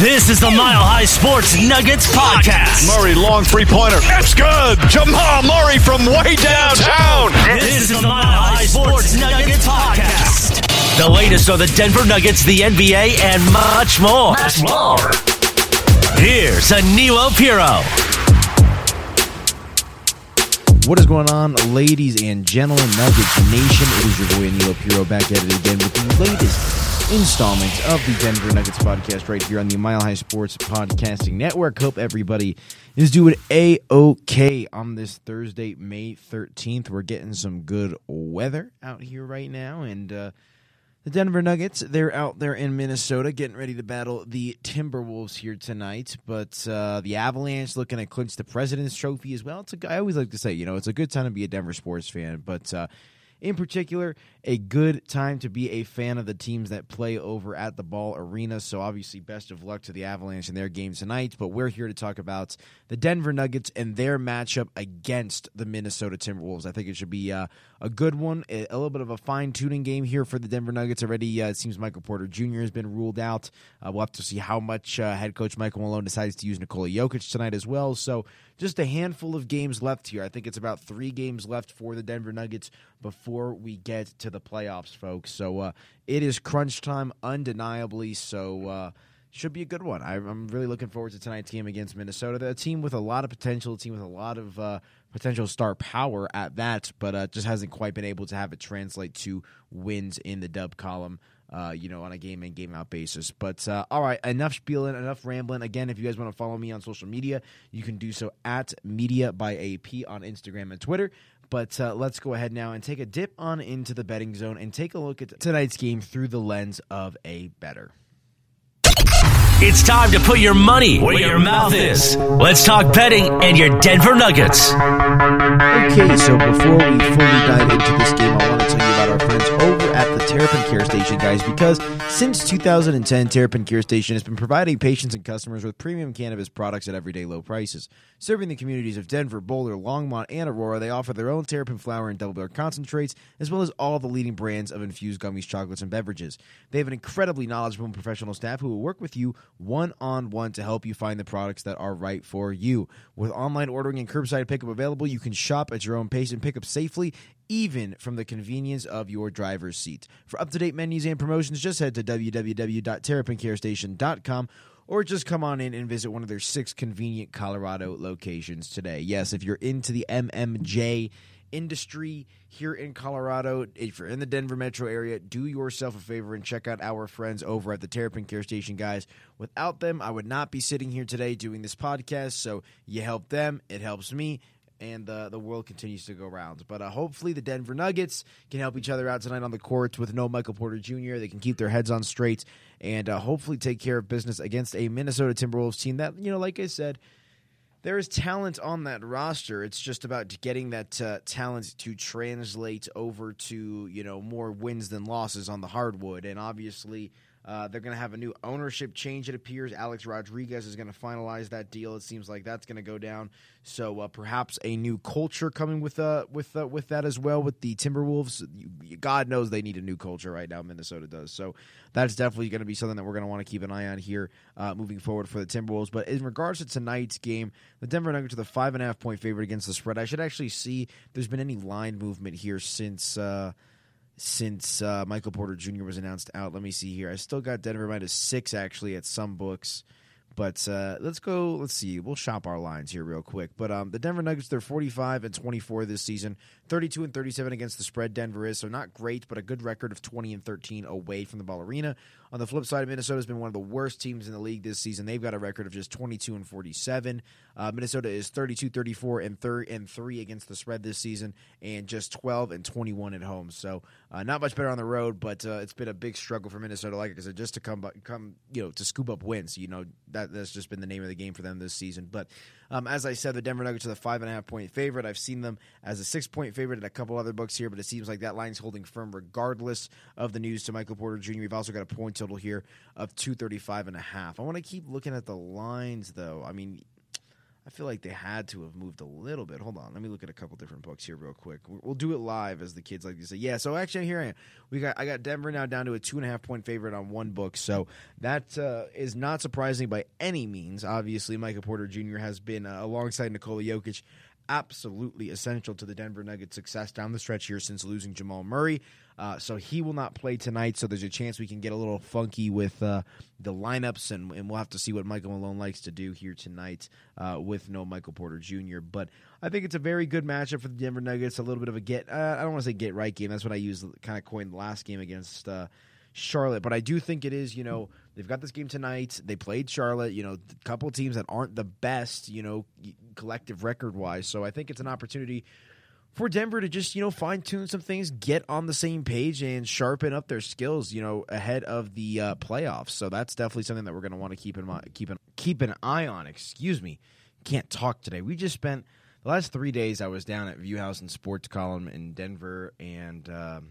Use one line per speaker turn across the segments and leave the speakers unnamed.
This is the Mile High Sports Nuggets podcast.
Murray, long three pointer. That's good. Jamal Murray from way downtown.
This is the Mile High Sports Nuggets podcast. The latest on the Denver Nuggets, the NBA, and much more. Much more. Here's Aniello Piro.
What is going on, ladies and gentlemen, Nuggets Nation? It is your boy Aniello Piro back at it again with the latest installment of the Denver Nuggets podcast right here on the Mile High Sports Podcasting Network. Hope everybody is doing a okay on this Thursday, May thirteenth. We're getting some good weather out here right now, and uh, the Denver Nuggets, they're out there in Minnesota getting ready to battle the Timberwolves here tonight. But uh, the Avalanche looking to clinch the President's Trophy as well. It's a, I always like to say, you know, it's a good time to be a Denver sports fan. But uh, in particular, a good time to be a fan of the teams that play over at the Ball Arena. So, obviously, best of luck to the Avalanche in their game tonight. But we're here to talk about the Denver Nuggets and their matchup against the Minnesota Timberwolves. I think it should be uh, a good one, a, little bit of a fine tuning game here for the Denver Nuggets. Already, uh, it seems Michael Porter Jr. has been ruled out. Uh, we'll have to see how much uh, head coach Michael Malone decides to use Nikola Jokic tonight as well. So, just a handful of games left here. I think it's about three games left for the Denver Nuggets before we get to the playoffs, folks. So uh, it is crunch time, undeniably. So uh, should be a good one. I, am really looking forward to tonight's game against Minnesota. A team with a lot of potential, a team with a lot of uh, potential star power at that, but uh, just hasn't quite been able to have it translate to wins in the dub column. Uh, you know, on a game in, game out basis. But uh, all right, enough spieling, enough rambling. Again, if you guys want to follow me on social media, you can do so at Media by AP on Instagram and Twitter. But uh, let's go ahead now and take a dip on into the betting zone and take a look at tonight's game through the lens of a better.
It's time to put your money where your mouth is. Let's talk betting and your Denver Nuggets.
Okay, so before we fully dive into this game, I want to tell you about our friends over at the Terrapin Care Station, guys, because since 2010, Terrapin Care Station has been providing patients and customers with premium cannabis products at everyday low prices. Serving the communities of Denver, Boulder, Longmont, and Aurora, they offer their own terrapin flower and double barrel concentrates, as well as all the leading brands of infused gummies, chocolates, and beverages. They have an incredibly knowledgeable and professional staff who will work with you one on one to help you find the products that are right for you. With online ordering and curbside pickup available, you can shop at your own pace and pick up safely even from the convenience of your driver's seat. For up to date menus and promotions, just head to www.terrapincarestation.com or just come on in and visit one of their six convenient Colorado locations today. Yes, if you're into the MMJ industry here in Colorado, if you're in the Denver metro area, do yourself a favor and check out our friends over at the Terrapin Care Station, guys. Without them, I would not be sitting here today doing this podcast. So you help them, it helps me and uh, the world continues to go round. But uh, hopefully, the Denver Nuggets can help each other out tonight on the court with no Michael Porter Jr. They can keep their heads on straight and uh, hopefully take care of business against a Minnesota Timberwolves team that, you know, like I said, there is talent on that roster. It's just about getting that uh, talent to translate over to, you know, more wins than losses on the hardwood. And obviously, uh, they're going to have a new ownership change, it appears. Alex Rodriguez is going to finalize that deal. It seems like that's going to go down. So uh, perhaps a new culture coming with uh, with uh, with that as well. With the Timberwolves, God knows they need a new culture right now. Minnesota does. So that's definitely going to be something that we're going to want to keep an eye on here uh, moving forward for the Timberwolves. But in regards to tonight's game, the Denver Nuggets are the five and a half point favorite against the spread. I should actually see there's been any line movement here since. Since uh, Michael Porter Jr. was announced out. Let me see here. I still got Denver minus six actually at some books. But uh, let's go. Let's see. We'll shop our lines here real quick. But um, the Denver Nuggets, they're 45 and 24 this season, 32 and 37 against the spread. Denver is so not great, but a good record of 20 and 13 away from the ball arena. On the flip side, Minnesota has been one of the worst teams in the league this season. They've got a record of just 22 and 47. Uh, Minnesota is 32, 34, and and three against the spread this season, and just 12 and 21 at home. So uh, not much better on the road, but uh, it's been a big struggle for Minnesota, like said, just to come come you know to scoop up wins. You know that that's just been the name of the game for them this season. But um, as I said, the Denver Nuggets are the five and a half point favorite. I've seen them as a six point favorite in a couple other books here, but it seems like that line's holding firm regardless of the news to Michael Porter Jr. We've also got a point total here of 235 and a half. I want to keep looking at the lines though. I mean, I feel like they had to have moved a little bit. Hold on, let me look at a couple different books here real quick. We'll do it live, as the kids like to say. Yeah, so actually here I am. We got I got Denver now down to a two and a half point favorite on one book, so that uh, is not surprising by any means. Obviously, Michael Porter Jr. has been uh, alongside Nikola Jokic absolutely essential to the Denver Nuggets' success down the stretch here since losing Jamal Murray. Uh, so he will not play tonight. So there's a chance we can get a little funky with uh, the lineups, and, and, we'll have to see what Michael Malone likes to do here tonight uh, with no Michael Porter Jr. But I think it's a very good matchup for the Denver Nuggets. A little bit of a get, uh, I don't want to say get right game. That's what I used, kind of coined the last game against uh, Charlotte. But I do think it is, you know, they've got this game tonight. They played Charlotte, you know, a couple teams that aren't the best, you know, collective record wise. So I think it's an opportunity for Denver to just, you know, fine tune some things, get on the same page, and sharpen up their skills, you know, ahead of the uh, playoffs. So that's definitely something that we're going to want to keep in mind, keep an, keep an eye on. Excuse me, can't talk today. We just spent the last three days. I was down at View House and Sports Column in Denver, and um,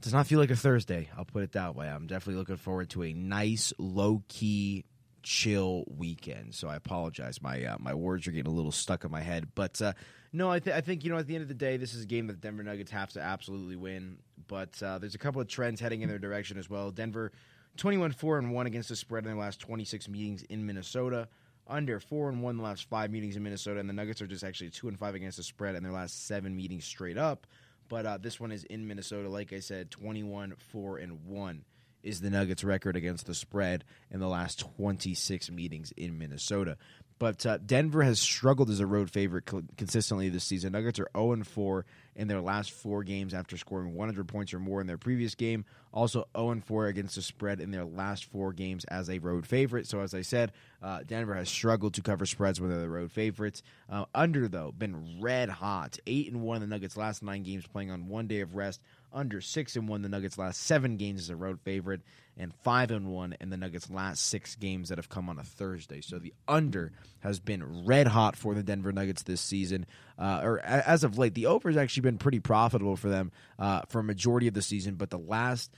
does not feel like a Thursday. I'll put it that way. I'm definitely looking forward to a nice, low key, chill weekend. So I apologize. My uh, my words are getting a little stuck in my head. But uh, no, I, th- I think you know at the end of the day, this is a game that the Denver Nuggets have to absolutely win. But uh, there's a couple of trends heading in their direction as well. Denver, 21 4 and one against the spread in their last 26 meetings in Minnesota. Under four and one the last five meetings in Minnesota, and the Nuggets are just actually two and five against the spread in their last seven meetings straight up. But uh, this one is in Minnesota. Like I said, 21 4 and 1 is the Nuggets' record against the spread in the last 26 meetings in Minnesota. But uh, Denver has struggled as a road favorite consistently this season. Nuggets are 0 4 in their last four games after scoring 100 points or more in their previous game. Also 0 4 against the spread in their last four games as a road favorite. So, as I said, uh, Denver has struggled to cover spreads when they're the road favorites. Uh, under, though, been red hot. 8 and 1 in the Nuggets' last nine games playing on one day of rest under six and one the Nuggets' last seven games as a road favorite, and five and one in the Nuggets' last six games that have come on a Thursday. So the under has been red hot for the Denver Nuggets this season, uh, or as of late. The over has actually been pretty profitable for them uh, for a majority of the season, but the last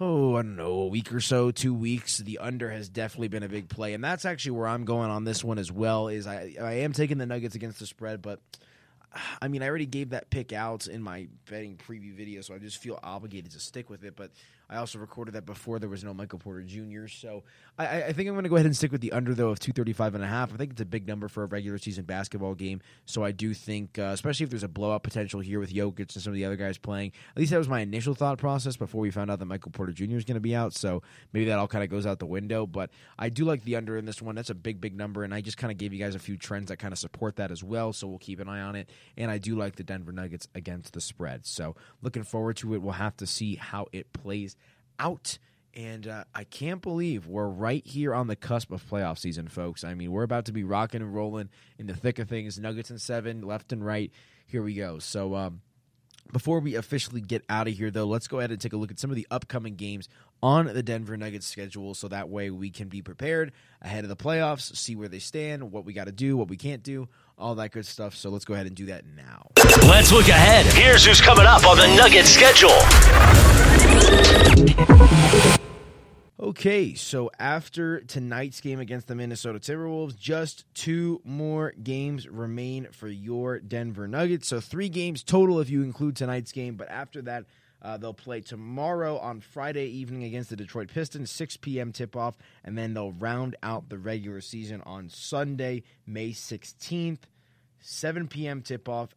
oh, I don't know, a week or so, two weeks, the under has definitely been a big play. And that's actually where I'm going on this one as well, is I, I am taking the Nuggets against the spread, but I mean, I already gave that pick out in my betting preview video, so I just feel obligated to stick with it. But I also recorded that before there was no Michael Porter Jr. So I, I think I'm going to go ahead and stick with the under though of 235 and a half. I think it's a big number for a regular season basketball game. So I do think, uh, especially if there's a blowout potential here with Jokic and some of the other guys playing. At least that was my initial thought process before we found out that Michael Porter Jr. is going to be out. So maybe that all kind of goes out the window. But I do like the under in this one. That's a big, big number, and I just kind of gave you guys a few trends that kind of support that as well. So we'll keep an eye on it. And I do like the Denver Nuggets against the spread. So looking forward to it. We'll have to see how it plays out. And uh, I can't believe we're right here on the cusp of playoff season, folks. I mean, we're about to be rocking and rolling in the thick of things. Nuggets and seven, left and right. Here we go. So, um, before we officially get out of here, though, let's go ahead and take a look at some of the upcoming games on the Denver Nuggets schedule so that way we can be prepared ahead of the playoffs, see where they stand, what we got to do, what we can't do, all that good stuff. So let's go ahead and do that now.
Let's look ahead. Here's who's coming up on the Nuggets schedule.
Okay, so after tonight's game against the Minnesota Timberwolves, just two more games remain for your Denver Nuggets. So three games total if you include tonight's game. But after that, uh, they'll play tomorrow on Friday evening against the Detroit Pistons, 6 p.m. tip off, and then they'll round out the regular season on Sunday, May 16th, 7 p.m. tip off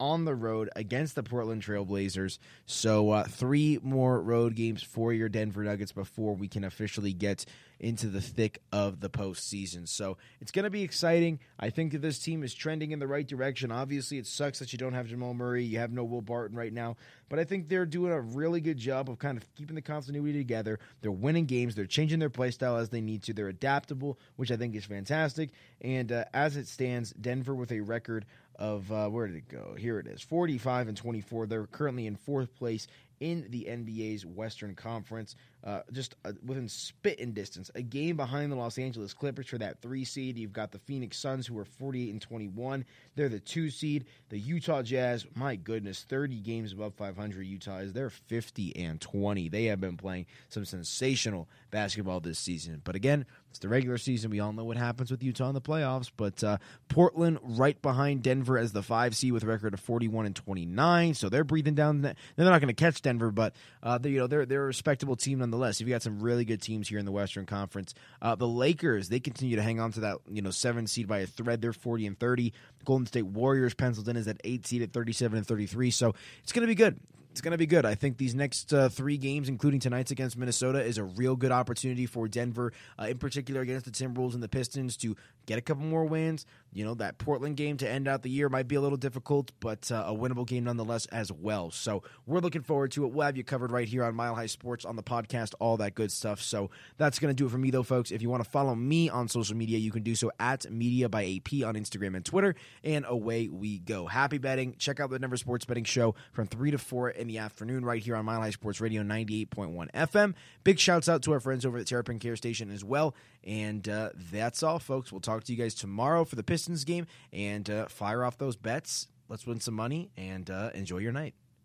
on the road against the Portland Trailblazers. So, uh, three more road games for your Denver Nuggets before we can officially get into the thick of the postseason. So, it's going to be exciting. I think that this team is trending in the right direction. Obviously, it sucks that you don't have Jamal Murray, you have no Will Barton right now, but I think they're doing a really good job of kind of keeping the continuity together. They're winning games, they're changing their play style as they need to, they're adaptable, which I think is fantastic. And uh, as it stands, Denver with a record of uh, where did it go? Here it is 45 and 24. They're currently in fourth place in the NBA's Western Conference. Uh, just uh, within spitting distance, a game behind the Los Angeles Clippers for that three seed. You've got the Phoenix Suns, who are 48 and 21. They're the two seed. The Utah Jazz, my goodness, 30 games above 500. Utah is they're 50 and 20. They have been playing some sensational basketball this season. But again, it's the regular season. We all know what happens with Utah in the playoffs. But uh, Portland right behind Denver as the five seed with a record of 41 and 29. So they're breathing down. The, they're not going to catch Denver, but uh, you know they're they're a respectable team nonetheless. You've got some really good teams here in the Western Conference. Uh, the Lakers they continue to hang on to that you know seven seed by a thread. They're 40 and 30. Golden State Warriors penciled in is at eight seed at 37 and 33. So it's going to be good it's going to be good. I think these next uh, three games, including tonight's against Minnesota, is a real good opportunity for Denver, uh, in particular against the Timberwolves and the Pistons, to get a couple more wins. You know, that Portland game to end out the year might be a little difficult, but uh, a winnable game nonetheless as well. So we're looking forward to it. We'll have you covered right here on Mile High Sports on the podcast, all that good stuff. So that's going to do it for me, though, folks. If you want to follow me on social media, you can do so at Media by AP on Instagram and Twitter, and away we go. Happy betting. Check out the Denver Sports Betting Show from 3 to 4 in the afternoon right here on Mile High Sports Radio 98.1 FM. Big shouts out to our friends over at Terrapin Care Station as well. And uh, that's all, folks. We'll talk to you guys tomorrow for the Pistons game and uh, fire off those bets. Let's win some money and uh, enjoy your night.